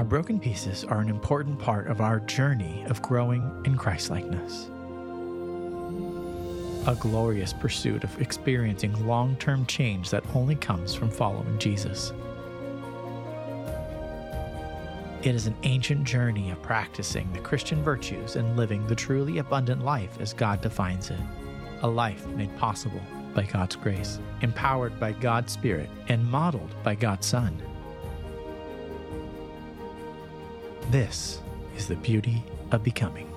Our broken pieces are an important part of our journey of growing in Christlikeness. A glorious pursuit of experiencing long term change that only comes from following Jesus. It is an ancient journey of practicing the Christian virtues and living the truly abundant life as God defines it. A life made possible by God's grace, empowered by God's Spirit, and modeled by God's Son. This is the beauty of becoming.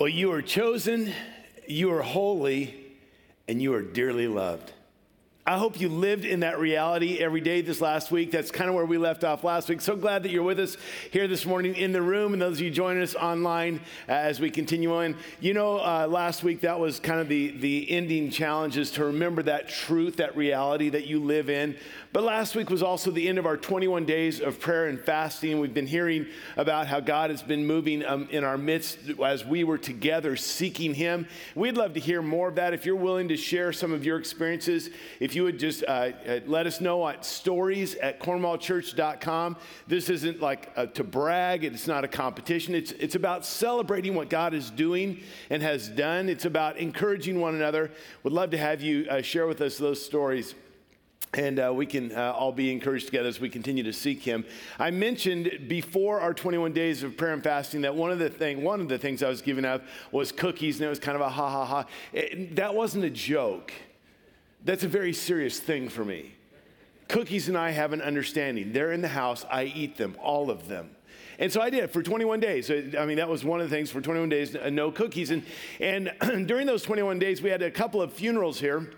Well, you are chosen, you are holy, and you are dearly loved. I hope you lived in that reality every day this last week. That's kind of where we left off last week. So glad that you're with us here this morning in the room, and those of you joining us online uh, as we continue on. You know, uh, last week that was kind of the the ending challenge is to remember that truth, that reality that you live in. But last week was also the end of our 21 days of prayer and fasting. We've been hearing about how God has been moving um, in our midst as we were together seeking Him. We'd love to hear more of that. If you're willing to share some of your experiences, if you would just uh, uh, let us know at stories at cornwallchurch.com. This isn't like uh, to brag, it's not a competition. It's, it's about celebrating what God is doing and has done, it's about encouraging one another. Would love to have you uh, share with us those stories and uh, we can uh, all be encouraged together as we continue to seek him i mentioned before our 21 days of prayer and fasting that one of the thing one of the things i was giving up was cookies and it was kind of a ha ha ha it, that wasn't a joke that's a very serious thing for me cookies and i have an understanding they're in the house i eat them all of them and so I did for 21 days. I mean, that was one of the things for 21 days, uh, no cookies. And, and during those 21 days, we had a couple of funerals here.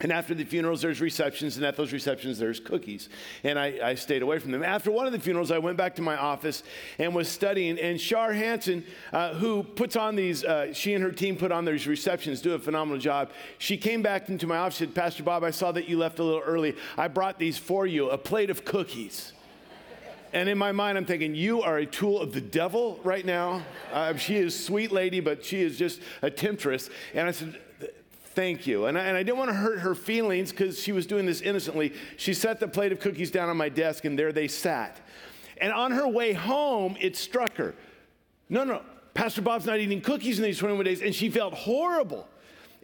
And after the funerals, there's receptions, and at those receptions, there's cookies. And I, I, stayed away from them. After one of the funerals, I went back to my office and was studying. And Shar Hansen, uh, who puts on these, uh, she and her team put on these receptions, do a phenomenal job. She came back into my office and said, Pastor Bob, I saw that you left a little early. I brought these for you, a plate of cookies. And in my mind, I'm thinking, you are a tool of the devil right now. Uh, she is sweet lady, but she is just a temptress. And I said, thank you. And I, and I didn't want to hurt her feelings because she was doing this innocently. She set the plate of cookies down on my desk, and there they sat. And on her way home, it struck her. No, no, Pastor Bob's not eating cookies in these 21 days. And she felt horrible.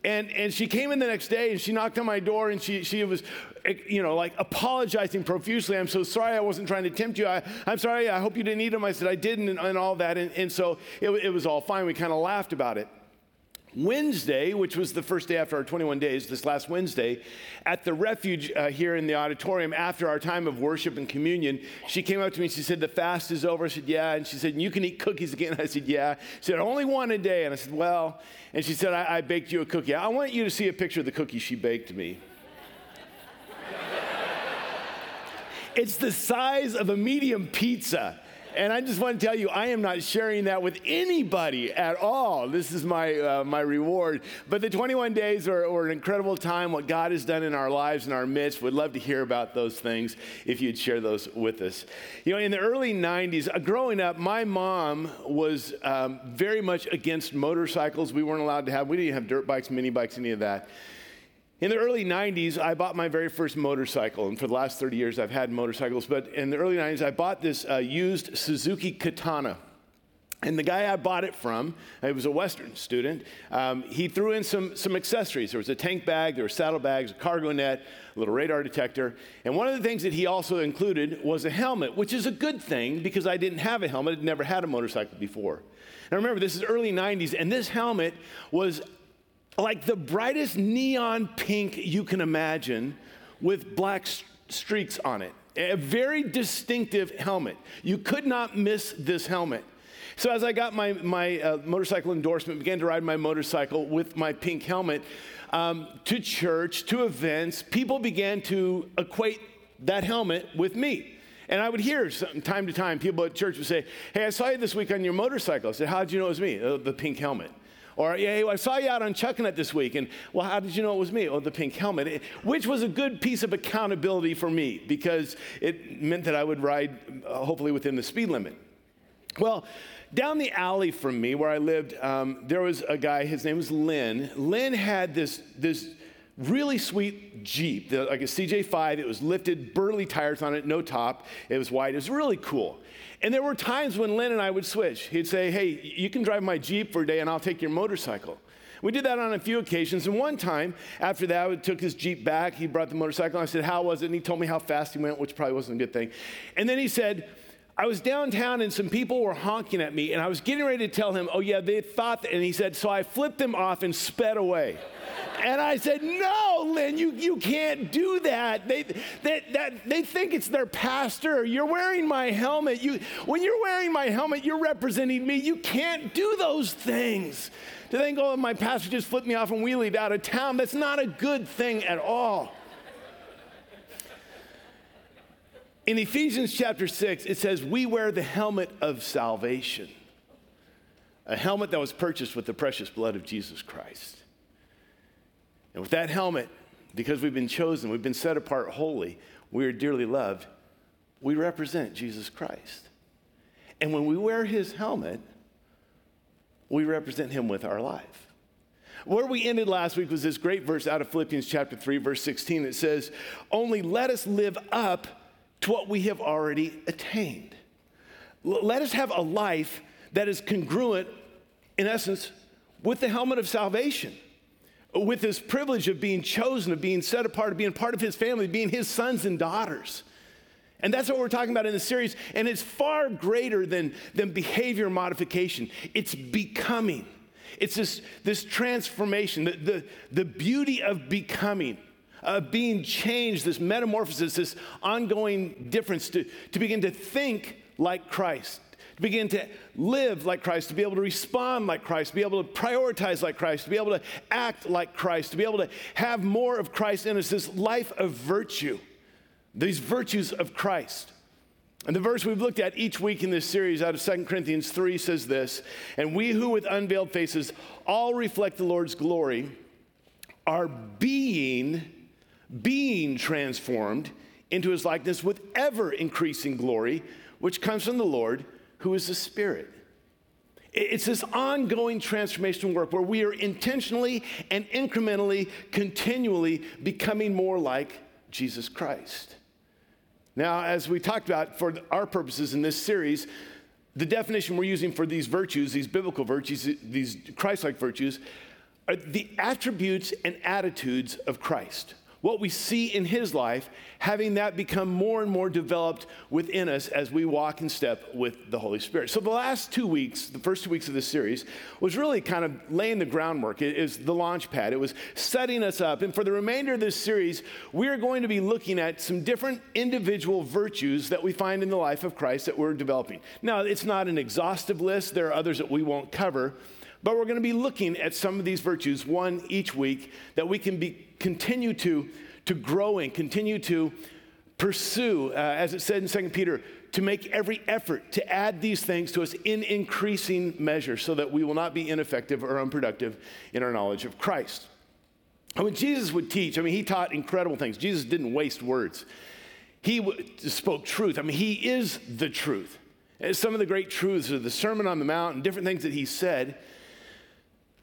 And, and she came in the next day and she knocked on my door and she, she was, eh, you know, like apologizing profusely. I'm so sorry I wasn't trying to tempt you. I, I'm sorry. I hope you didn't eat them. I said, I didn't, and, and all that. And, and so it, it was all fine. We kind of laughed about it. Wednesday, which was the first day after our 21 days, this last Wednesday, at the refuge uh, here in the auditorium after our time of worship and communion, she came up to me and she said, The fast is over. I said, Yeah. And she said, You can eat cookies again. I said, Yeah. She said, Only one a day. And I said, Well, and she said, I, I baked you a cookie. I want you to see a picture of the cookie she baked me. it's the size of a medium pizza. And I just want to tell you, I am not sharing that with anybody at all. This is my, uh, my reward. But the 21 days are, are, an incredible time, what God has done in our lives, in our midst. We'd love to hear about those things if you'd share those with us. You know, in the early 90s, uh, growing up, my mom was um, very much against motorcycles. We weren't allowed to have, we didn't have dirt bikes, mini bikes, any of that. In the early 90s, I bought my very first motorcycle. And for the last 30 years, I've had motorcycles. But in the early 90s, I bought this uh, used Suzuki Katana. And the guy I bought it from, he was a Western student, um, he threw in some, some accessories. There was a tank bag, there were saddlebags, a cargo net, a little radar detector. And one of the things that he also included was a helmet, which is a good thing because I didn't have a helmet. I'd never had a motorcycle before. Now remember, this is early 90s, and this helmet was like the brightest neon pink you can imagine with black streaks on it. A very distinctive helmet. You could not miss this helmet. So as I got my, my uh, motorcycle endorsement, began to ride my motorcycle with my pink helmet um, to church, to events, people began to equate that helmet with me. And I would hear some, time to time people at church would say, Hey, I saw you this week on your motorcycle. I said, How'd you know it was me? Uh, the pink helmet. Or, yeah, I saw you out on Chuckanut this week. And, well, how did you know it was me? Oh, the pink helmet, which was a good piece of accountability for me because it meant that I would ride uh, hopefully within the speed limit. Well, down the alley from me where I lived, um, there was a guy, his name was Lynn. Lynn had this, this really sweet Jeep, like a CJ5. It was lifted, burly tires on it, no top. It was white. It was really cool. And there were times when Lynn and I would switch. He'd say, Hey, you can drive my Jeep for a day and I'll take your motorcycle. We did that on a few occasions. And one time after that, we took his Jeep back. He brought the motorcycle. And I said, How was it? And he told me how fast he went, which probably wasn't a good thing. And then he said, I was downtown and some people were honking at me, and I was getting ready to tell him, Oh, yeah, they thought that. And he said, So I flipped them off and sped away. And I said, No, Lynn, you, you can't do that. They, they, that, they think it's their pastor. You're wearing my helmet. You, when you're wearing my helmet, you're representing me. You can't do those things. To think, oh, my pastor just flipped me off and wheelied out of town, that's not a good thing at all. In Ephesians chapter 6, it says, We wear the helmet of salvation, a helmet that was purchased with the precious blood of Jesus Christ. And with that helmet, because we've been chosen, we've been set apart holy, we are dearly loved, we represent Jesus Christ. And when we wear his helmet, we represent him with our life. Where we ended last week was this great verse out of Philippians chapter 3, verse 16. It says, Only let us live up to what we have already attained. Let us have a life that is congruent, in essence, with the helmet of salvation with this privilege of being chosen, of being set apart, of being part of his family, being his sons and daughters. And that's what we're talking about in the series. And it's far greater than, than behavior modification, it's becoming. It's this, this transformation, the, the, the beauty of becoming, of being changed, this metamorphosis, this ongoing difference to, to begin to think like Christ, to begin to live like Christ, to be able to respond like Christ, to be able to prioritize like Christ, to be able to act like Christ, to be able to have more of Christ in us, this life of virtue, these virtues of Christ. And the verse we've looked at each week in this series out of 2 Corinthians 3 says this And we who with unveiled faces all reflect the Lord's glory are being, being transformed into his likeness with ever increasing glory, which comes from the Lord who is the Spirit. It's this ongoing transformational work where we are intentionally and incrementally, continually becoming more like Jesus Christ. Now, as we talked about for our purposes in this series, the definition we're using for these virtues, these biblical virtues, these Christ like virtues, are the attributes and attitudes of Christ what we see in his life, having that become more and more developed within us as we walk in step with the Holy Spirit. So, the last two weeks, the first two weeks of this series, was really kind of laying the groundwork. It is the launch pad, it was setting us up. And for the remainder of this series, we are going to be looking at some different individual virtues that we find in the life of Christ that we're developing. Now, it's not an exhaustive list, there are others that we won't cover. But we're going to be looking at some of these virtues, one each week, that we can be, continue to, to grow in, continue to pursue, uh, as it said in 2 Peter, to make every effort to add these things to us in increasing measure so that we will not be ineffective or unproductive in our knowledge of Christ. And when Jesus would teach, I mean, he taught incredible things. Jesus didn't waste words, he w- spoke truth. I mean, he is the truth. And some of the great truths of the Sermon on the Mount and different things that he said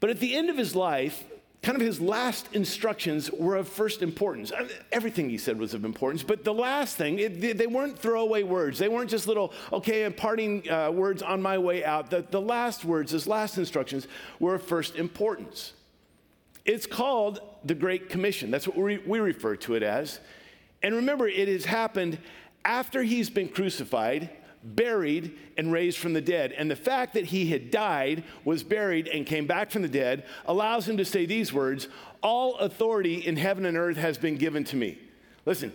but at the end of his life, kind of his last instructions were of first importance. Everything he said was of importance, but the last thing, it, they weren't throwaway words. They weren't just little, okay, imparting uh, words on my way out. The, the last words, his last instructions, were of first importance. It's called the Great Commission. That's what we, we refer to it as. And remember, it has happened after he's been crucified buried, and raised from the dead. And the fact that he had died, was buried, and came back from the dead allows him to say these words All authority in heaven and earth has been given to me. Listen,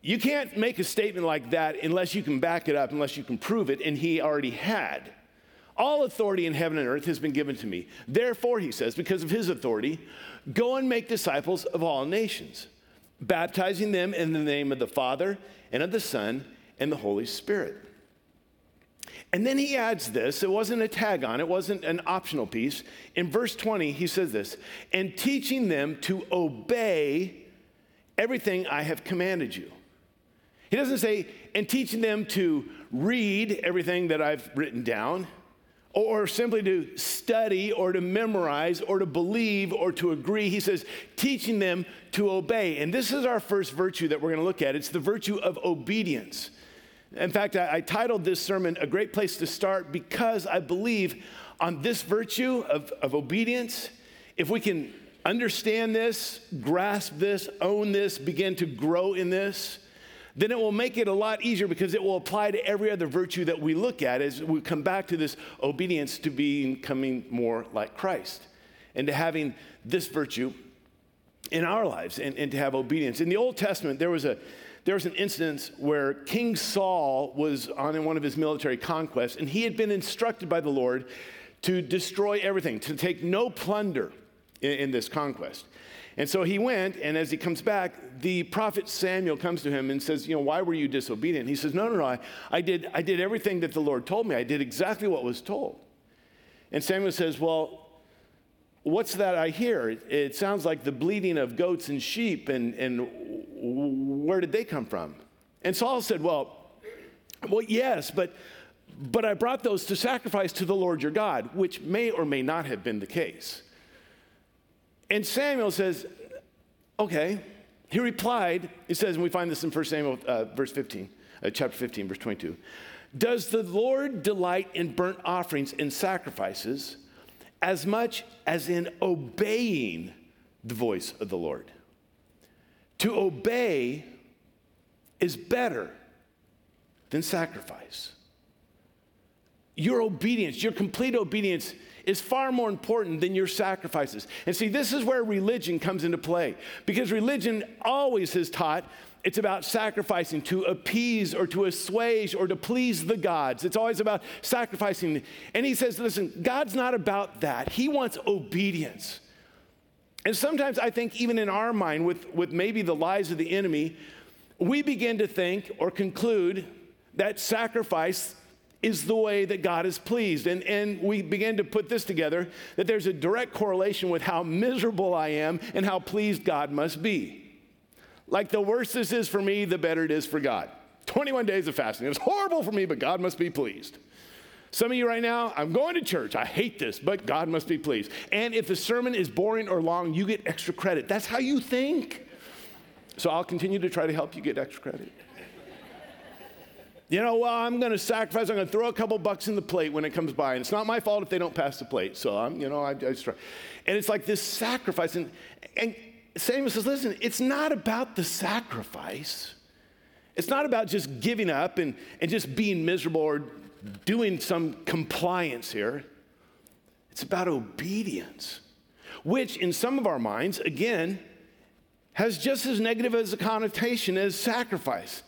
you can't make a statement like that unless you can back it up, unless you can prove it, and he already had. All authority in heaven and earth has been given to me. Therefore, he says, because of his authority, go and make disciples of all nations, baptizing them in the name of the Father and of the Son and the Holy Spirit. And then he adds this, it wasn't a tag on, it wasn't an optional piece. In verse 20, he says this, and teaching them to obey everything I have commanded you. He doesn't say, and teaching them to read everything that I've written down, or simply to study or to memorize or to believe or to agree. He says, teaching them to obey. And this is our first virtue that we're going to look at. It's the virtue of obedience. In fact, I, I, titled this sermon A Great Place to Start because I believe on this virtue of, of obedience, if we can understand this, grasp this, own this, begin to grow in this, then it will make it a lot easier because it will apply to every other virtue that we look at as we come back to this obedience to becoming more like Christ and to having this virtue in our lives and, and to have obedience. In the Old Testament, there was a there was an instance where King Saul was on one of his military conquests, and he had been instructed by the Lord to destroy everything, to take no plunder in, in this conquest. And so he went, and as he comes back, the prophet Samuel comes to him and says, You know, why were you disobedient? He says, No, no, no, I, I, did, I did everything that the Lord told me. I did exactly what was told. And Samuel says, Well, what's that I hear? It, sounds like the bleating of goats and sheep, and, and where did they come from? And Saul said, Well, well, yes, but but I brought those to sacrifice to the Lord your God, which may or may not have been the case. And Samuel says, okay. He replied, he says, and we find this in 1 Samuel uh, verse 15, uh, chapter 15, verse 22. Does the Lord delight in burnt offerings and sacrifices as much as in obeying the voice of the Lord? To obey is better than sacrifice. Your obedience, your complete obedience is far more important than your sacrifices. And see, this is where religion comes into play because religion always has taught it's about sacrificing to appease or to assuage or to please the gods. It's always about sacrificing. And he says, listen, God's not about that. He wants obedience. And sometimes I think, even in our mind, with, with maybe the lies of the enemy, we begin to think or conclude that sacrifice is the way that God is pleased. And, and we begin to put this together that there's a direct correlation with how miserable I am and how pleased God must be. Like the worse this is for me, the better it is for God. 21 days of fasting. It's horrible for me, but God must be pleased. Some of you right now, I'm going to church. I hate this, but God must be pleased. And if the sermon is boring or long, you get extra credit. That's how you think. So I'll continue to try to help you get extra credit. You know, well, I'm going to sacrifice. I'm going to throw a couple bucks in the plate when it comes by. And it's not my fault if they don't pass the plate. So I'm, you know, I, I just try. And it's like this sacrifice. And, and Samuel says, listen, it's not about the sacrifice. It's not about just giving up and, and just being miserable or doing some compliance here. It's about obedience, which in some of our minds, again, has just as negative as a connotation as sacrifice.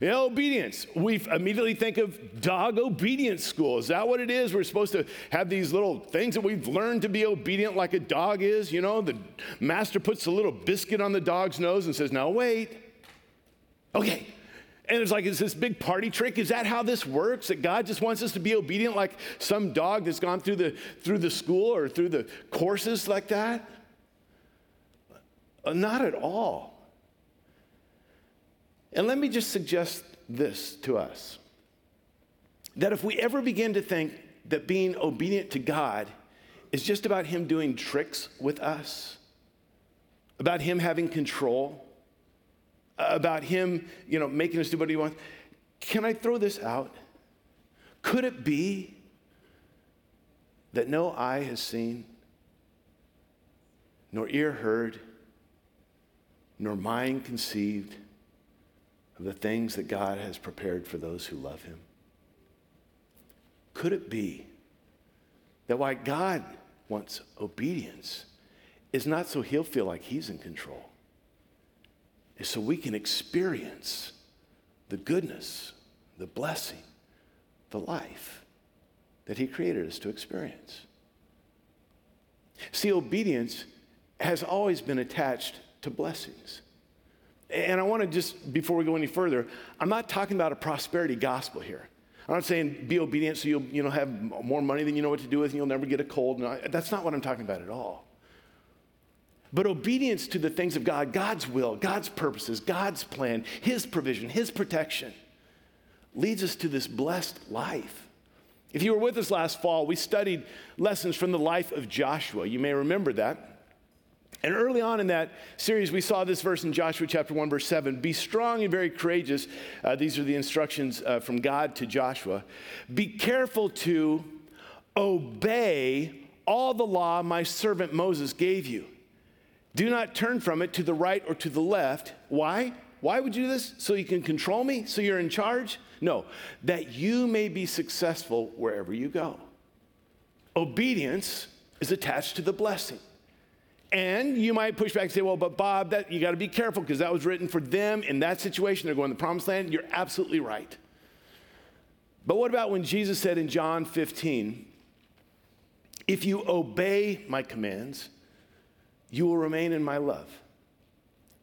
You know, obedience. We immediately think of dog obedience school. Is that what it is? We're supposed to have these little things that we've learned to be obedient like a dog is. You know, the master puts a little biscuit on the dog's nose and says, Now wait. Okay. And it's like, is this big party trick? Is that how this works? That God just wants us to be obedient like some dog that's gone through the, through the school or through the courses like that? Uh, not at all. And let me just suggest this to us that if we ever begin to think that being obedient to God is just about Him doing tricks with us, about Him having control, about Him, you know, making us do what He wants, can I throw this out? Could it be that no eye has seen, nor ear heard, nor mind conceived? Of the things that God has prepared for those who love Him? Could it be that why God wants obedience is not so He'll feel like He's in control, is so we can experience the goodness, the blessing, the life that He created us to experience? See, obedience has always been attached to blessings. And I want to just, before we go any further, I'm not talking about a prosperity gospel here. I'm not saying be obedient so you'll you know, have more money than you know what to do with and you'll never get a cold. No, that's not what I'm talking about at all. But obedience to the things of God, God's will, God's purposes, God's plan, His provision, His protection, leads us to this blessed life. If you were with us last fall, we studied lessons from the life of Joshua. You may remember that. And early on in that series, we saw this verse in Joshua chapter 1, verse 7 Be strong and very courageous. Uh, these are the instructions uh, from God to Joshua. Be careful to obey all the law my servant Moses gave you. Do not turn from it to the right or to the left. Why? Why would you do this? So you can control me? So you're in charge? No, that you may be successful wherever you go. Obedience is attached to the blessing. And you might push back and say, well, but Bob, that, you got to be careful because that was written for them in that situation. They're going to the promised land. You're absolutely right. But what about when Jesus said in John 15, if you obey my commands, you will remain in my love,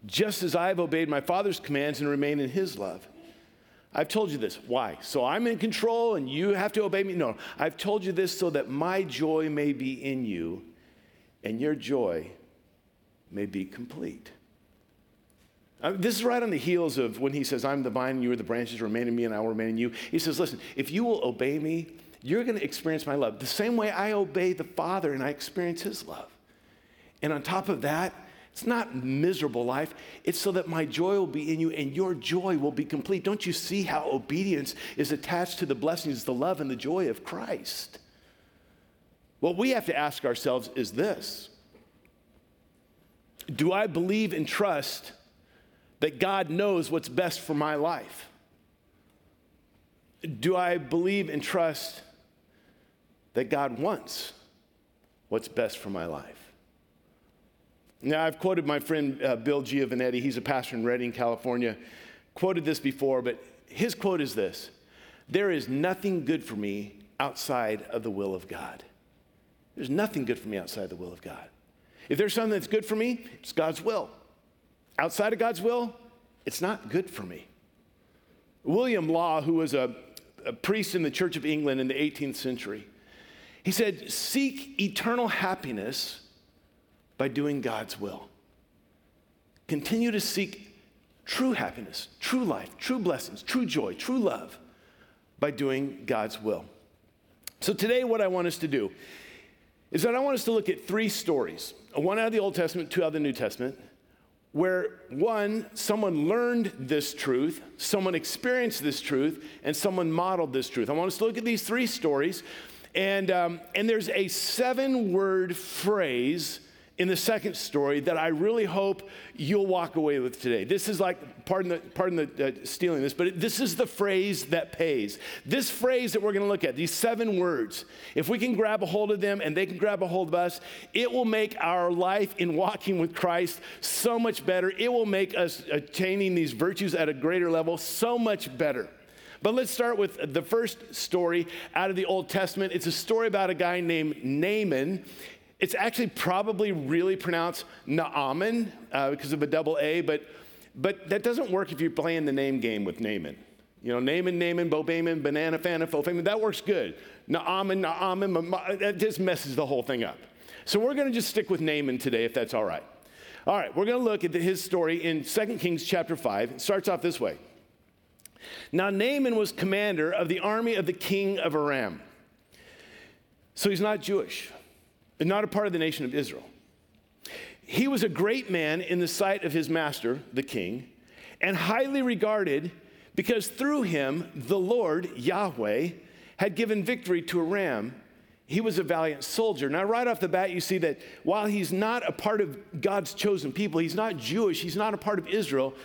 just as I have obeyed my Father's commands and remain in his love. I've told you this. Why? So I'm in control and you have to obey me? No, I've told you this so that my joy may be in you and your joy may be complete. Uh, this is right on the heels of when he says, I'm the vine and you are the branches, remain in me and I will remain in you. He says, Listen, if you will obey me, you're going to experience my love. The same way I obey the Father and I experience his love. And on top of that, it's not miserable life. It's so that my joy will be in you and your joy will be complete. Don't you see how obedience is attached to the blessings, the love, and the joy of Christ? What we have to ask ourselves is this Do I believe and trust that God knows what's best for my life? Do I believe and trust that God wants what's best for my life? Now, I've quoted my friend uh, Bill Giovannetti. He's a pastor in Redding, California. Quoted this before, but his quote is this There is nothing good for me outside of the will of God. There's nothing good for me outside the will of God. If there's something that's good for me, it's God's will. Outside of God's will, it's not good for me. William Law, who was a, a priest in the Church of England in the 18th century, he said, Seek eternal happiness by doing God's will. Continue to seek true happiness, true life, true blessings, true joy, true love by doing God's will. So, today, what I want us to do is that I want us to look at three stories one out of the Old Testament, two out of the New Testament, where one, someone learned this truth, someone experienced this truth, and someone modeled this truth. I want us to look at these three stories, and, um, and there's a seven word phrase in the second story that I really hope you'll walk away with today. This is like, pardon the, pardon the uh, stealing this, but it, this is the phrase that pays. This phrase that we're going to look at, these seven words, if we can grab a hold of them and they can grab a hold of us, it will make our life in walking with Christ so much better. It will make us attaining these virtues at a greater level so much better. But let's start with the first story out of the Old Testament. It's a story about a guy named Naaman. It's actually probably really pronounced Naaman uh, because of a double A, but, but that doesn't work if you're playing the name game with Naaman. You know, Naaman, Naaman, Bobaman, Banana, Fana, Fofaman, that works good. Naaman, Naaman, that just messes the whole thing up. So we're going to just stick with Naaman today, if that's all right. All right, we're going to look at his story in 2 Kings chapter 5. It starts off this way. Now, Naaman was commander of the army of the king of Aram. So he's not Jewish and not a part of the nation of Israel. He was a great man in the sight of his master, the king, and highly regarded because through him, the Lord, Yahweh, had given victory to Aram. He was a valiant soldier. Now, right off the bat, you see that while he's not a part of God's chosen people, he's not Jewish, he's not a part of Israel,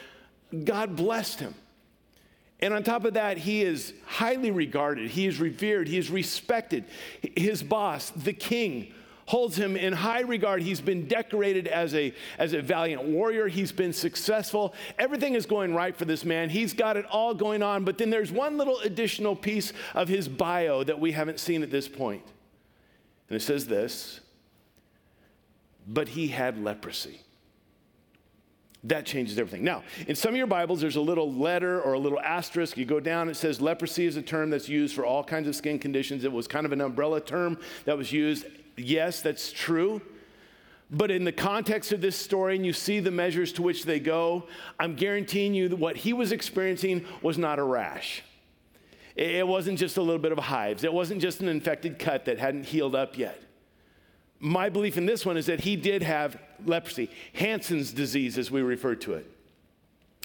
God blessed him. And on top of that, he is highly regarded, he is revered, he is respected. His boss, the king, holds him in high regard. He's been decorated as a, as a valiant warrior. He's been successful. Everything is going right for this man. He's got it all going on. But then there's one little additional piece of his bio that we haven't seen at this point. And it says this But he had leprosy. That changes everything. Now, in some of your Bibles, there's a little letter or a little asterisk. You go down, it says leprosy is a term that's used for all kinds of skin conditions. It was kind of an umbrella term that was used Yes, that's true. But in the context of this story, and you see the measures to which they go, I'm guaranteeing you that what he was experiencing was not a rash. It wasn't just a little bit of hives. It wasn't just an infected cut that hadn't healed up yet. My belief in this one is that he did have leprosy, Hansen's disease, as we refer to it.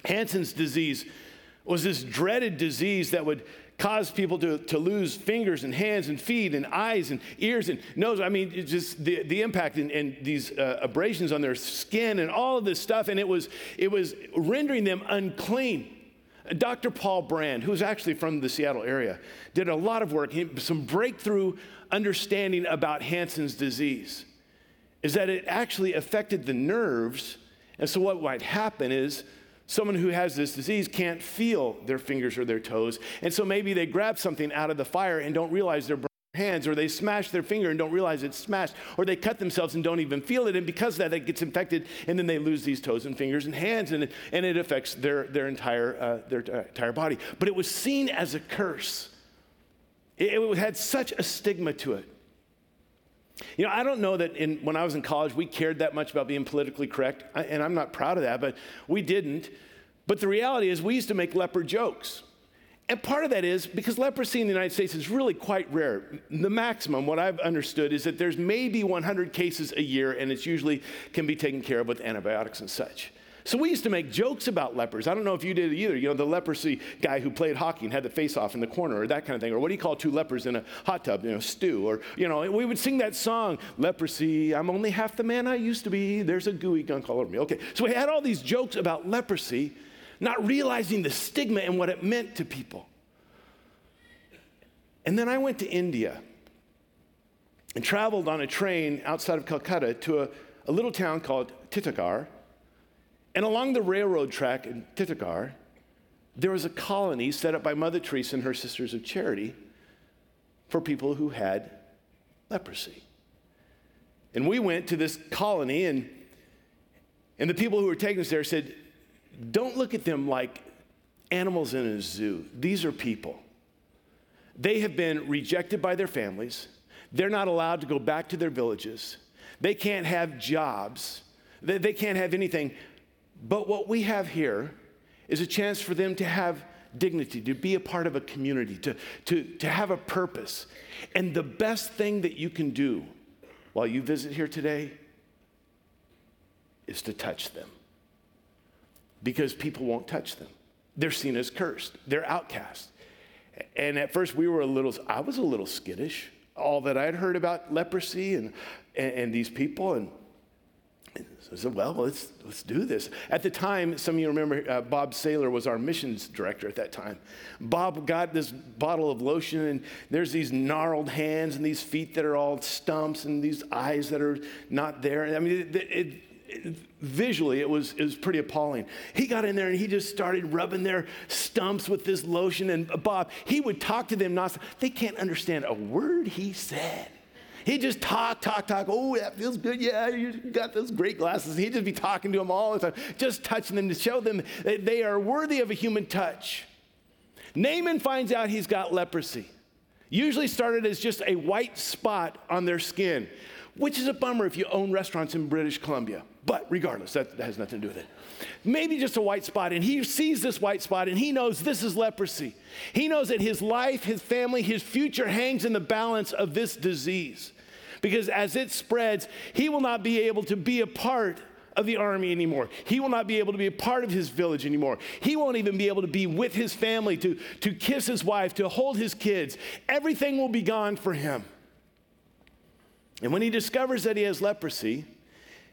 Hansen's disease was this dreaded disease that would cause people to, to lose fingers and hands and feet and eyes and ears and nose. I mean, just the, the impact and, and these uh, abrasions on their skin and all of this stuff. And it was, it was rendering them unclean. Dr. Paul Brand, who's actually from the Seattle area, did a lot of work, some breakthrough understanding about Hansen's disease. Is that it actually affected the nerves. And so, what might happen is someone who has this disease can't feel their fingers or their toes. And so, maybe they grab something out of the fire and don't realize they're hands, or they smash their finger and don't realize it's smashed, or they cut themselves and don't even feel it, and because of that, it gets infected, and then they lose these toes and fingers and hands, and it, and it affects their, their, entire, uh, their entire body. But it was seen as a curse. It, it had such a stigma to it. You know, I don't know that in, when I was in college, we cared that much about being politically correct, and I'm not proud of that, but we didn't. But the reality is, we used to make leper jokes. And part of that is because leprosy in the United States is really quite rare. The maximum, what I've understood, is that there's maybe 100 cases a year, and it's usually can be taken care of with antibiotics and such. So we used to make jokes about lepers. I don't know if you did either. You know, the leprosy guy who played hockey and had the face off in the corner or that kind of thing. Or what do you call two lepers in a hot tub, you know, stew? Or, you know, we would sing that song, Leprosy, I'm only half the man I used to be. There's a gooey gunk all over me. Okay, so we had all these jokes about leprosy not realizing the stigma and what it meant to people. And then I went to India and traveled on a train outside of Calcutta to a, a little town called Titagarh. And along the railroad track in Titagarh, there was a colony set up by Mother Teresa and her Sisters of Charity for people who had leprosy. And we went to this colony, and, and the people who were taking us there said, don't look at them like animals in a zoo. These are people. They have been rejected by their families. They're not allowed to go back to their villages. They can't have jobs. They, they can't have anything. But what we have here is a chance for them to have dignity, to be a part of a community, to, to, to have a purpose. And the best thing that you can do while you visit here today is to touch them because people won't touch them. They're seen as cursed, they're outcast. And at first, we were a little, I was a little skittish, all that I had heard about leprosy and, and, and these people. And so I said, well, let's, let's do this. At the time, some of you remember uh, Bob Saylor was our missions director at that time. Bob got this bottle of lotion, and there's these gnarled hands and these feet that are all stumps and these eyes that are not there. I mean, it, it, visually it was, it was pretty appalling he got in there and he just started rubbing their stumps with this lotion and bob he would talk to them not they can't understand a word he said he just talk, talk, talk. Oh, that feels good. Yeah, you got those great glasses. He'd just be talking to them all the time, just touching them to show them that they are worthy of a human touch. Naaman finds out he's got leprosy. Usually started as just a white spot on their skin, which is a bummer if you own restaurants in British Columbia. But regardless, that, that has nothing to do with it. Maybe just a white spot, and he sees this white spot and he knows this is leprosy. He knows that his life, his family, his future hangs in the balance of this disease. Because as it spreads, he will not be able to be a part of the army anymore. He will not be able to be a part of his village anymore. He won't even be able to be with his family, to, to kiss his wife, to hold his kids. Everything will be gone for him. And when he discovers that he has leprosy,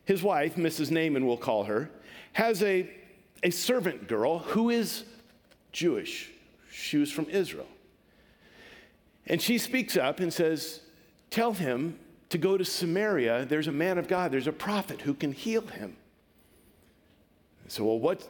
his wife, Mrs. Naaman, we'll call her, has a, a servant girl who is Jewish. She was from Israel. And she speaks up and says, Tell him to go to Samaria. There's a man of God, there's a prophet who can heal him. So, well, what,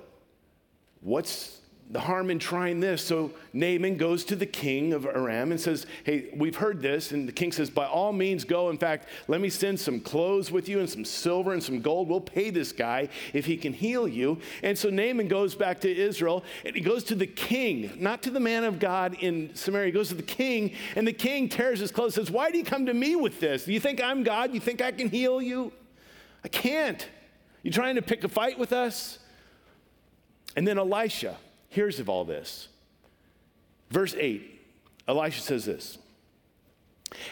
what's the harm in trying this. So Naaman goes to the king of Aram and says, Hey, we've heard this. And the king says, By all means, go. In fact, let me send some clothes with you and some silver and some gold. We'll pay this guy if he can heal you. And so Naaman goes back to Israel and he goes to the king, not to the man of God in Samaria. He goes to the king, and the king tears his clothes and says, Why do you come to me with this? Do you think I'm God? You think I can heal you? I can't. You trying to pick a fight with us? And then Elisha hears of all this. Verse 8 Elisha says this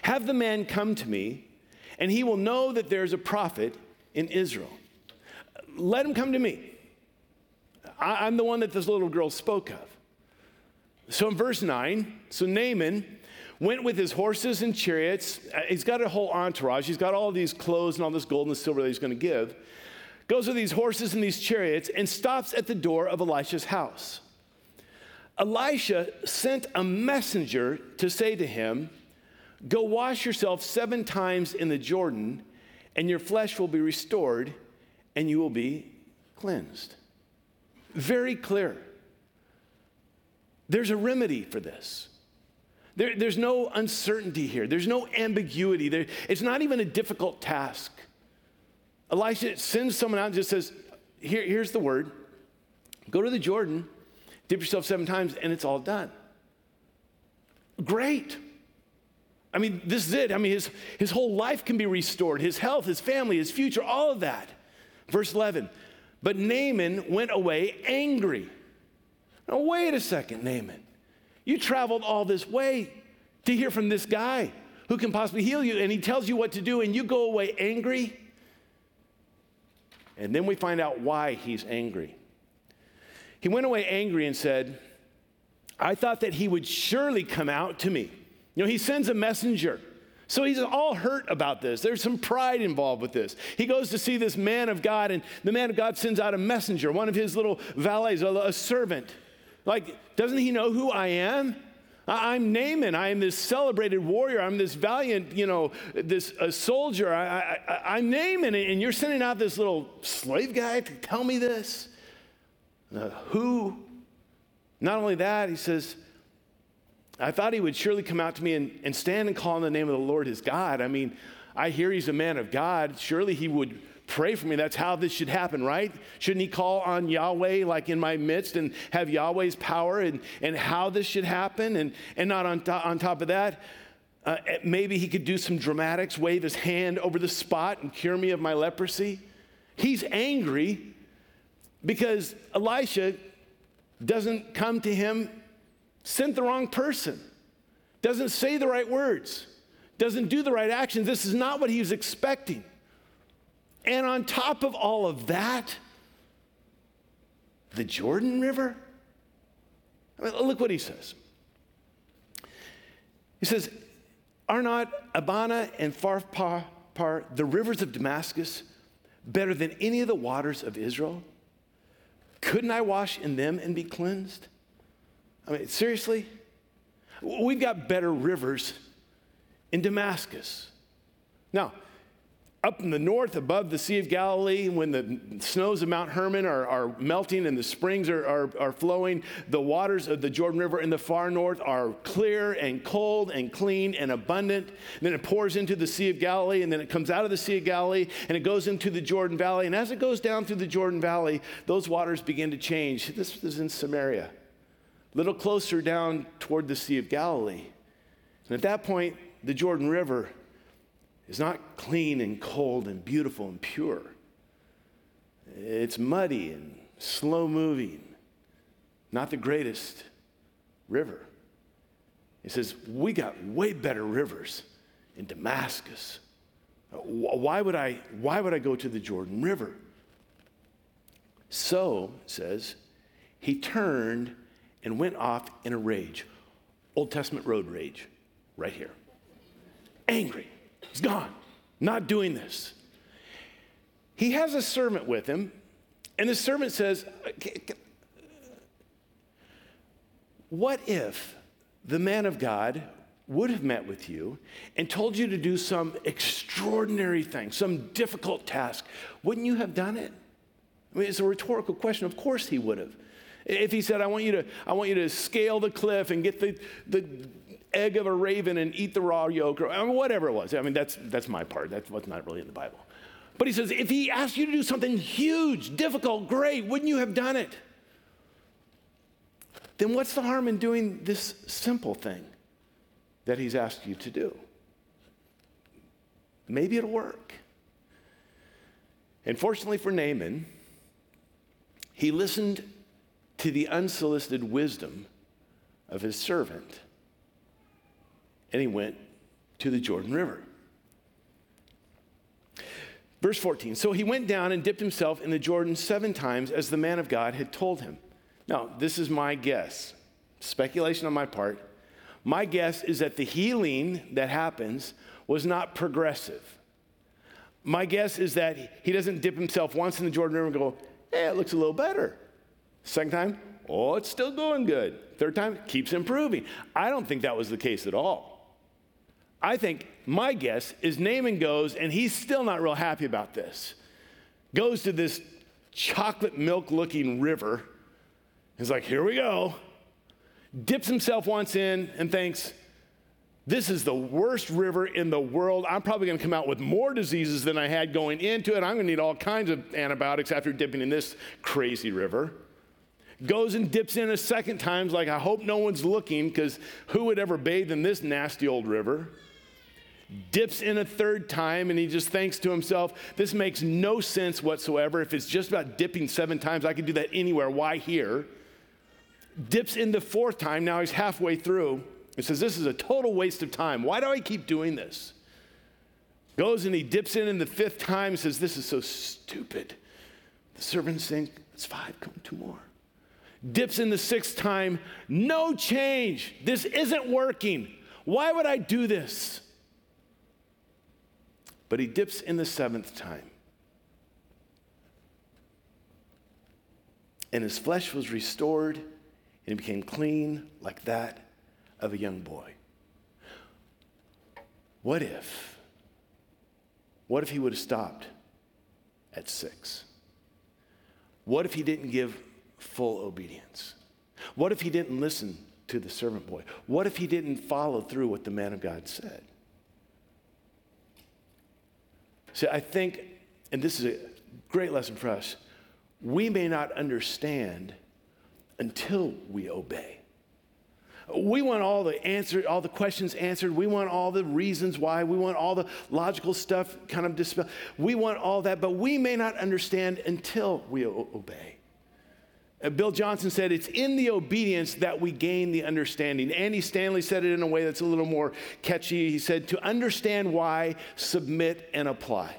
Have the man come to me, and he will know that there is a prophet in Israel. Let him come to me. I, am the one that this little girl spoke of. So in verse 9, so Naaman went with his horses and chariots. Uh, he's got a whole entourage. He's got all these clothes and all this gold and silver that he's going to give. Goes with these horses and these chariots and stops at the door of Elisha's house. Elisha sent a messenger to say to him, Go wash yourself seven times in the Jordan, and your flesh will be restored, and you will be cleansed. Very clear. There's a remedy for this. There, there's no uncertainty here, there's no ambiguity. There, it's not even a difficult task. Elisha sends someone out and just says, Here, Here's the word go to the Jordan, dip yourself seven times, and it's all done. Great. I mean, this is it. I mean, his, his whole life can be restored his health, his family, his future, all of that. Verse 11. But Naaman went away angry. Now, wait a second, Naaman. You traveled all this way to hear from this guy who can possibly heal you, and he tells you what to do, and you go away angry. And then we find out why he's angry. He went away angry and said, I thought that he would surely come out to me. You know, he sends a messenger. So he's all hurt about this. There's some pride involved with this. He goes to see this man of God, and the man of God sends out a messenger, one of his little valets, a, servant. Like, doesn't he know who I am? I'm Naaman. I am this celebrated warrior. I'm this valiant, you know, this a soldier. I, am Naaman, and you're sending out this little slave guy to tell me this. Who? Not only that, he says, I thought he would surely come out to me and, and stand and call on the name of the Lord his God. I mean, I hear he's a man of God. Surely he would pray for me. That's how this should happen, right? Shouldn't he call on Yahweh like in my midst and have Yahweh's power and, and how this should happen? And, and not on, to, on top of that, uh, maybe he could do some dramatics, wave his hand over the spot and cure me of my leprosy. He's angry because Elisha doesn't come to him, sent the wrong person, doesn't say the right words, doesn't do the right actions. This is not what he was expecting. And on top of all of that, the Jordan River? I mean, look what he says. He says, Are not Abana and Pharpar, the rivers of Damascus, better than any of the waters of Israel? Couldn't I wash in them and be cleansed? I mean, seriously? We've got better rivers in Damascus. Now, up in the north above the Sea of Galilee, when the snows of Mount Hermon are, are melting and the springs are, are, are, flowing, the waters of the Jordan River in the far north are clear and cold and clean and abundant. And then it pours into the Sea of Galilee, and then it comes out of the Sea of Galilee and it goes into the Jordan Valley. And as it goes down through the Jordan Valley, those waters begin to change. This is in Samaria, a little closer down toward the Sea of Galilee. And at that point, the Jordan River is not clean and cold and beautiful and pure. It's muddy and slow moving, not the greatest river. He says, We got way better rivers in Damascus. Why would I, why would I go to the Jordan River? So, says, he turned and went off in a rage. Old Testament road rage, right here. Angry. He's gone, not doing this. He has a servant with him, and the servant says, What if the man of God would have met with you and told you to do some extraordinary thing, some difficult task? Wouldn't you have done it? I mean, it's a rhetorical question. Of course he would have. If he said, I want you to, I want you to scale the cliff and get the, the egg of a raven and eat the raw yolk, or I mean, whatever it was. I mean, that's, that's my part. That's what's not really in the Bible. But he says, if he asked you to do something huge, difficult, great, wouldn't you have done it? Then what's the harm in doing this simple thing that he's asked you to do? Maybe it'll work. And fortunately for Naaman, he listened to the unsolicited wisdom of his servant and he went to the Jordan River. Verse 14 So he went down and dipped himself in the Jordan seven times as the man of God had told him. Now, this is my guess, speculation on my part. My guess is that the healing that happens was not progressive. My guess is that he doesn't dip himself once in the Jordan River and go, hey, it looks a little better. Second time, oh, it's still going good. Third time, keeps improving. I don't think that was the case at all. I think my guess is Naaman goes, and he's still not real happy about this. Goes to this chocolate milk looking river. He's like, here we go. Dips himself once in and thinks, this is the worst river in the world. I'm probably going to come out with more diseases than I had going into it. I'm going to need all kinds of antibiotics after dipping in this crazy river. Goes and dips in a second time, like, I hope no one's looking because who would ever bathe in this nasty old river? Dips in a third time and he just thinks to himself, This makes no sense whatsoever. If it's just about dipping seven times, I could do that anywhere. Why here? Dips in the fourth time, now he's halfway through and says, This is a total waste of time. Why do I keep doing this? Goes and he dips in in the fifth time and says, This is so stupid. The servants think, It's five, come two more. Dips in the sixth time, no change. This isn't working. Why would I do this? But he dips in the seventh time. And his flesh was restored, and he became clean like that of a young boy. What if? What if he would have stopped at six? What if he didn't give full obedience? What if he didn't listen to the servant boy? What if he didn't follow through what the man of God said? See, I think, and this is a great lesson for us, we may not understand until we obey. We want all the answer, all the questions answered. We want all the reasons why. We want all the logical stuff kind of dispelled. We want all that, but we may not understand until we obey. Uh, Bill Johnson said, It's in the obedience that we gain the understanding. Andy Stanley said it in a way that's a little more catchy. He said, To understand why, submit and apply.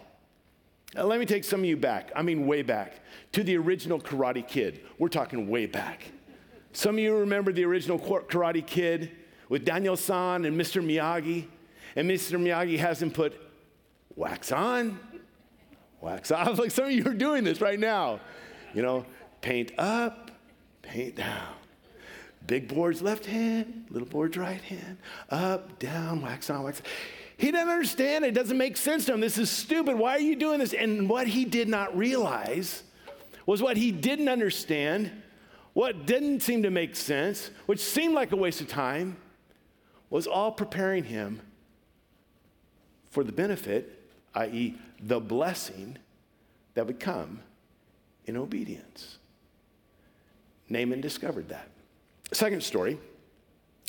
Now, let me take some of you back, I mean, way back, to the original Karate Kid. We're talking way back. Some of you remember the original Karate Kid with Daniel San and Mr. Miyagi. And Mr. Miyagi has him put wax on, wax off. Like some of you are doing this right now. You know, paint up, paint down. Big board's left hand, little board's right hand, up, down, wax on, wax. He doesn't understand. It doesn't make sense to him. This is stupid. Why are you doing this? And what he did not realize was what he didn't understand, what didn't seem to make sense, which seemed like a waste of time, was all preparing him for the benefit, i.e., the blessing that would come in obedience. Naaman discovered that. Second story.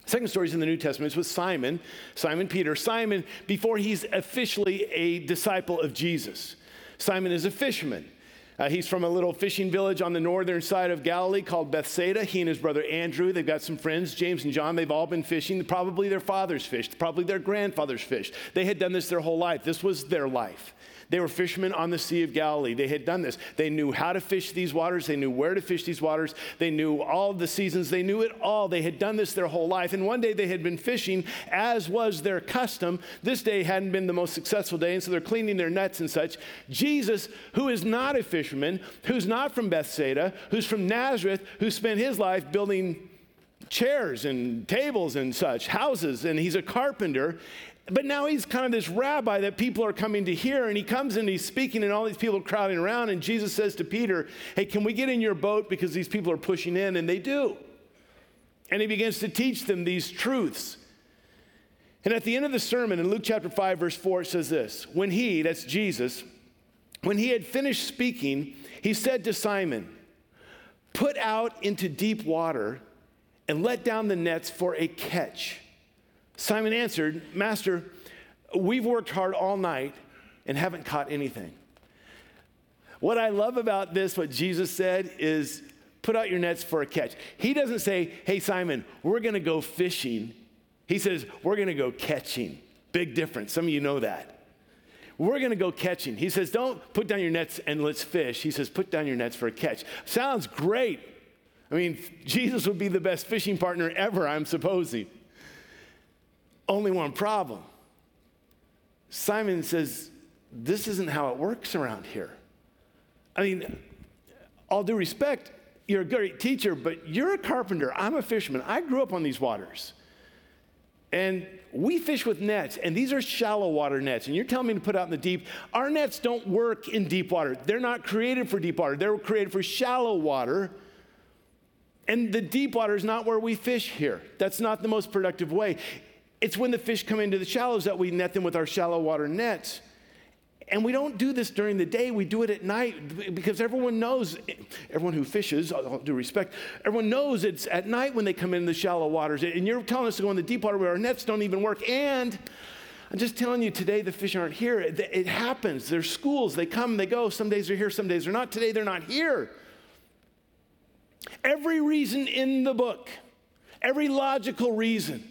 Second story is in the New Testament. It's with Simon, Simon Peter. Simon, before he's officially a disciple of Jesus. Simon is a fisherman. Uh, he's from a little fishing village on the northern side of Galilee called Bethsaida. He and his brother Andrew, they've got some friends, James and John. They've all been fishing. Probably their fathers fished, probably their grandfathers fished. They had done this their whole life. This was their life. They were fishermen on the Sea of Galilee. They had done this. They knew how to fish these waters. They knew where to fish these waters. They knew all the seasons. They knew it all. They had done this their whole life. And one day they had been fishing, as was their custom. This day hadn't been the most successful day, and so they're cleaning their nets and such. Jesus, who is not a fisherman, who's not from Bethsaida, who's from Nazareth, who spent his life building chairs and tables and such, houses, and he's a carpenter. But now he's kind of this rabbi that people are coming to hear, and he comes and he's speaking, and all these people are crowding around. And Jesus says to Peter, Hey, can we get in your boat? Because these people are pushing in, and they do. And he begins to teach them these truths. And at the end of the sermon, in Luke chapter 5, verse 4, it says this When he, that's Jesus, when he had finished speaking, he said to Simon, Put out into deep water and let down the nets for a catch. Simon answered, Master, we've worked hard all night and haven't caught anything. What I love about this, what Jesus said, is put out your nets for a catch. He doesn't say, hey, Simon, we're going to go fishing. He says, we're going to go catching. Big difference. Some of you know that. We're going to go catching. He says, don't put down your nets and let's fish. He says, put down your nets for a catch. Sounds great. I mean, Jesus would be the best fishing partner ever, I'm supposing. Only one problem. Simon says, This isn't how it works around here. I mean, all due respect, you're a great teacher, but you're a carpenter. I'm a fisherman. I grew up on these waters. And we fish with nets, and these are shallow water nets. And you're telling me to put out in the deep. Our nets don't work in deep water. They're not created for deep water, they're created for shallow water. And the deep water is not where we fish here. That's not the most productive way. It's when the fish come into the shallows that we net them with our shallow water nets. And we don't do this during the day, we do it at night because everyone knows, everyone who fishes, all due respect, everyone knows it's at night when they come in the shallow waters. And you're telling us to go in the deep water where our nets don't even work. And I'm just telling you, today the fish aren't here. It happens. There's schools, they come, they go. Some days they're here, some days they're not. Today they're not here. Every reason in the book, every logical reason,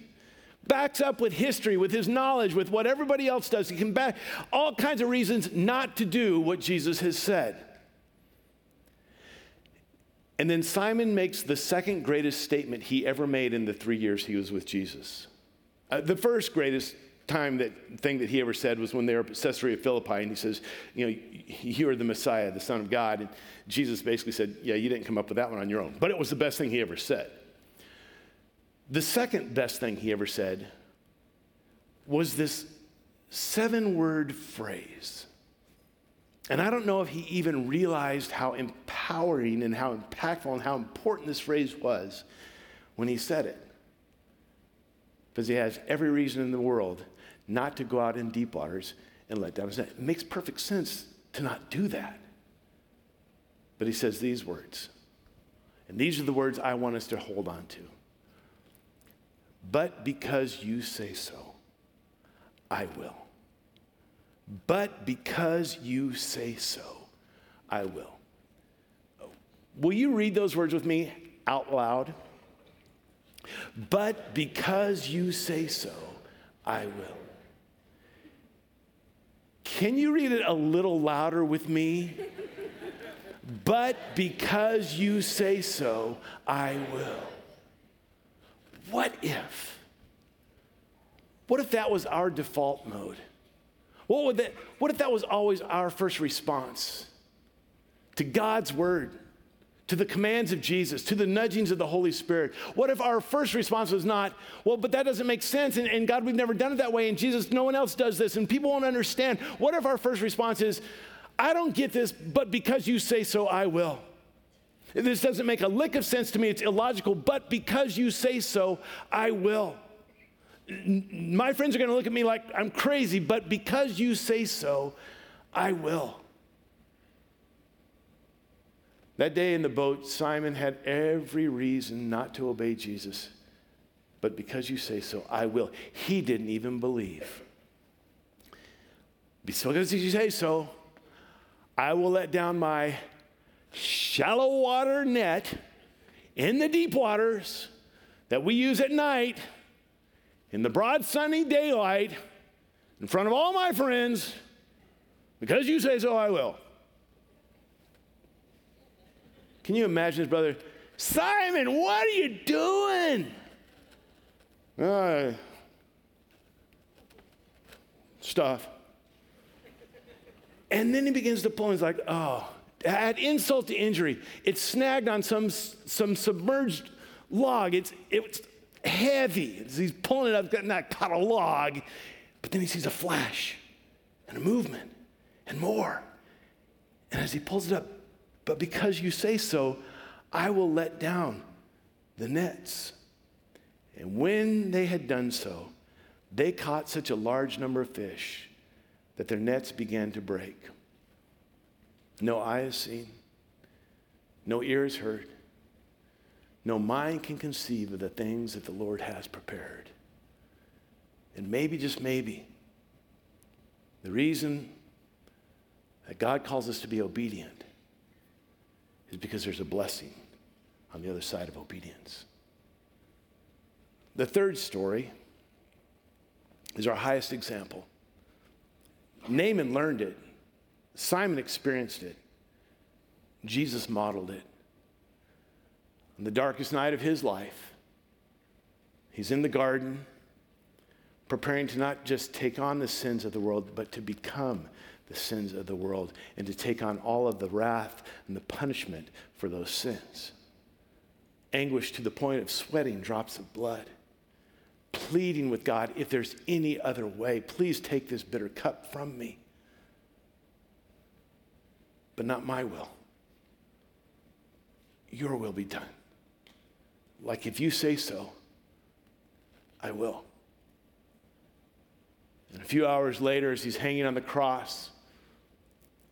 backs up with history, with his knowledge, with what everybody else does. He can back all kinds of reasons not to do what Jesus has said. And then Simon makes the second greatest statement he ever made in the three years he was with Jesus. Uh, the first greatest time that thing that he ever said was when they were at Caesarea Philippi, and he says, "You know, you are the Messiah, the Son of God." And Jesus basically said, "Yeah, you didn't come up with that one on your own," but it was the best thing he ever said. The second best thing he ever said was this seven-word phrase. And I don't know if he even realized how empowering and how impactful and how important this phrase was when he said it. Because he has every reason in the world not to go out in deep waters and let down his net. It makes perfect sense to not do that. But he says these words. And these are the words I want us to hold on to. But because you say so, I will. But because you say so, I will. Oh, will you read those words with me out loud? But because you say so, I will. Can you read it a little louder with me? but because you say so, I will. What if? What if that was our default mode? What, would that, what if that was always our first response to God's word? to the commands of Jesus, to the nudgings of the Holy Spirit? What if our first response was not, well, but that doesn't make sense, and, and, God, we've never done it that way, and Jesus, no one else does this, and people won't understand? What if our first response is, I don't get this, but because you say so, I will? This doesn't make a lick of sense to me, it's illogical, but because you say so, I will. My friends are gonna look at me like I'm crazy, but because you say so, I will. That day in the boat, Simon had every reason not to obey Jesus. But because you say so, I will. He didn't even believe. Because you say so, I will let down my shallow water net in the deep waters that we use at night in the broad sunny daylight in front of all my friends. Because you say so, I will. Can you imagine his brother? Simon, what are you doing? Uh, stuff. And then he begins to pull, he's like, oh, add insult to injury. It's snagged on some, some submerged log. It's, it's heavy. He's pulling it up, getting that caught a log, but then he sees a flash and a movement and more. And as he pulls it up, but because you say so, I will let down the nets. And when they had done so, they caught such a large number of fish that their nets began to break. No eye has seen, no ear has heard, no mind can conceive of the things that the Lord has prepared. And maybe, just maybe, the reason that God calls us to be obedient is because there's a blessing on the other side of obedience. The third story is our highest example. Naaman learned it, Simon experienced it, Jesus modeled it. On the darkest night of his life, he's in the garden, preparing to not just take on the sins of the world, but to become the sins of the world and to take on all of the wrath and the punishment for those sins. Anguish to the point of sweating drops of blood, pleading with God, if there's any other way, please take this bitter cup from me. But not my will. Your will be done. Like if you say so, I will. And a few hours later, as he's hanging on the cross,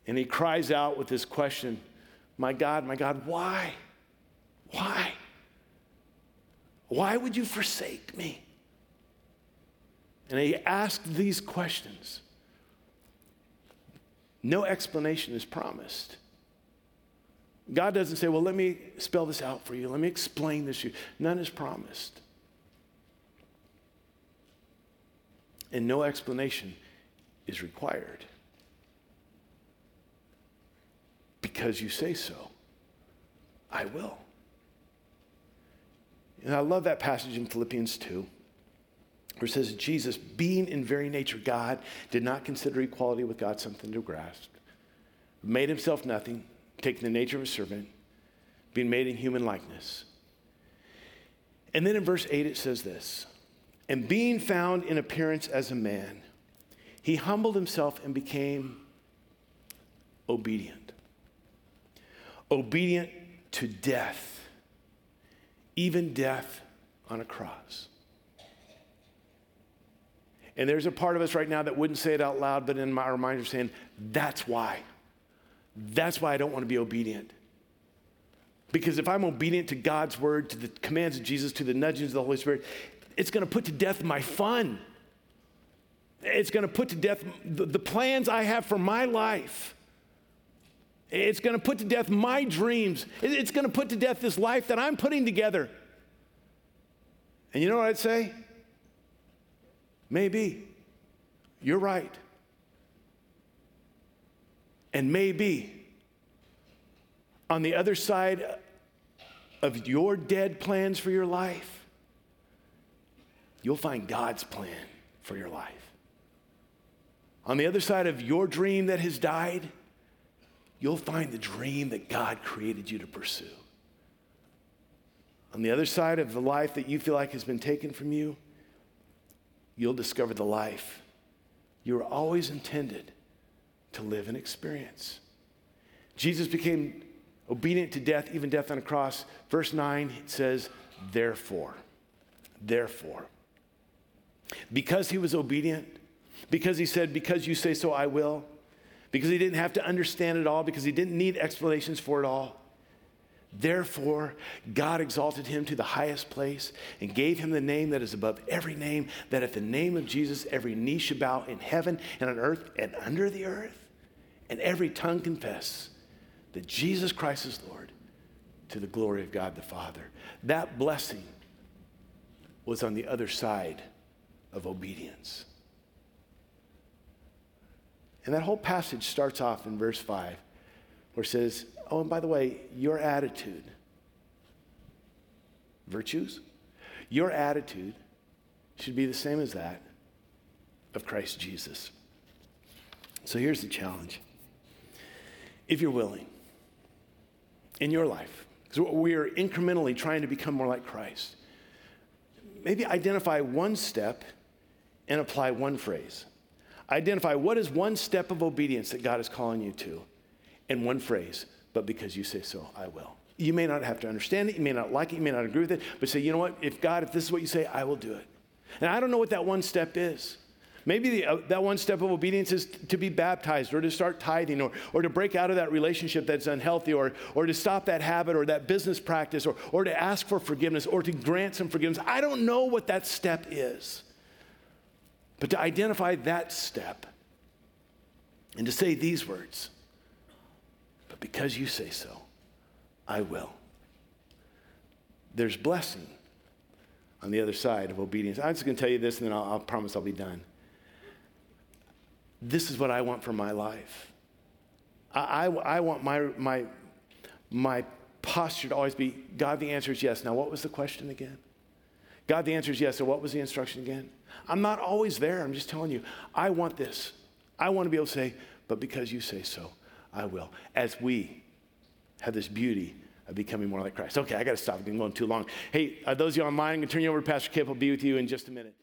and he cries out with this question My God, my God, why? Why? Why would you forsake me? And he asked these questions. No explanation is promised. God doesn't say, Well, let me spell this out for you. Let me explain this to you. None is promised. And no explanation is required. Because you say so, I will. And I love that passage in Philippians 2, where it says, Jesus, being in very nature God, did not consider equality with God something to grasp, made himself nothing taking the nature of a servant, being made in human likeness. And then in verse 8 it says this And being found in appearance as a man, he humbled himself and became obedient. Obedient to death, even death on a cross. And there's a part of us right now that wouldn't say it out loud, but in our minds are saying, that's why. That's why I don't want to be obedient. Because if I'm obedient to God's word, to the commands of Jesus, to the nudgings of the Holy Spirit, it's going to put to death my fun. It's going to put to death the plans I have for my life. It's going to put to death my dreams. It's going to put to death this life that I'm putting together. And you know what I'd say? Maybe. You're right. And maybe on the other side of your dead plans for your life, you'll find God's plan for your life. On the other side of your dream that has died, you'll find the dream that God created you to pursue. On the other side of the life that you feel like has been taken from you, you'll discover the life you were always intended to live and experience. Jesus became obedient to death, even death on a cross. Verse 9 says, Therefore, therefore. Because he was obedient, because he said, Because you say so, I will, because he didn't have to understand it all, because he didn't need explanations for it all. Therefore, God exalted him to the highest place and gave him the name that is above every name, that at the name of Jesus, every knee should bow in heaven and on earth and under the earth and every tongue confess that Jesus Christ is Lord to the glory of God the Father. That blessing was on the other side of obedience. And that whole passage starts off in verse 5, where it says, Oh, and by the way, your attitude, virtues, your attitude should be the same as that of Christ Jesus. So here's the challenge if you're willing, in your life, because we are incrementally trying to become more like Christ. Maybe identify one step and apply one phrase. Identify what is one step of obedience that God is calling you to, and one phrase, but because you say so, I will. You may not have to understand it, you may not like it, you may not agree with it, but say, you know what, if God, if this is what you say, I will do it. And I don't know what that one step is. Maybe the, uh, that one step of obedience is to be baptized or to start tithing or, or to break out of that relationship that's unhealthy or, or to stop that habit or that business practice or, or to ask for forgiveness or to grant some forgiveness. I don't know what that step is. But to identify that step and to say these words but because you say so, I will. There's blessing on the other side of obedience. I'm just going to tell you this, and then I'll, I'll promise I'll be done. This is what I want for my life. I, I, I want my, my, my posture to always be God, the answer is yes. Now, what was the question again? God, the answer is yes. So, what was the instruction again? I'm not always there. I'm just telling you, I want this. I want to be able to say, but because you say so, I will. As we have this beauty of becoming more like Christ. Okay, I got to stop. I'm going too long. Hey, those of you online, I'm going to turn you over to Pastor Kip. I'll be with you in just a minute.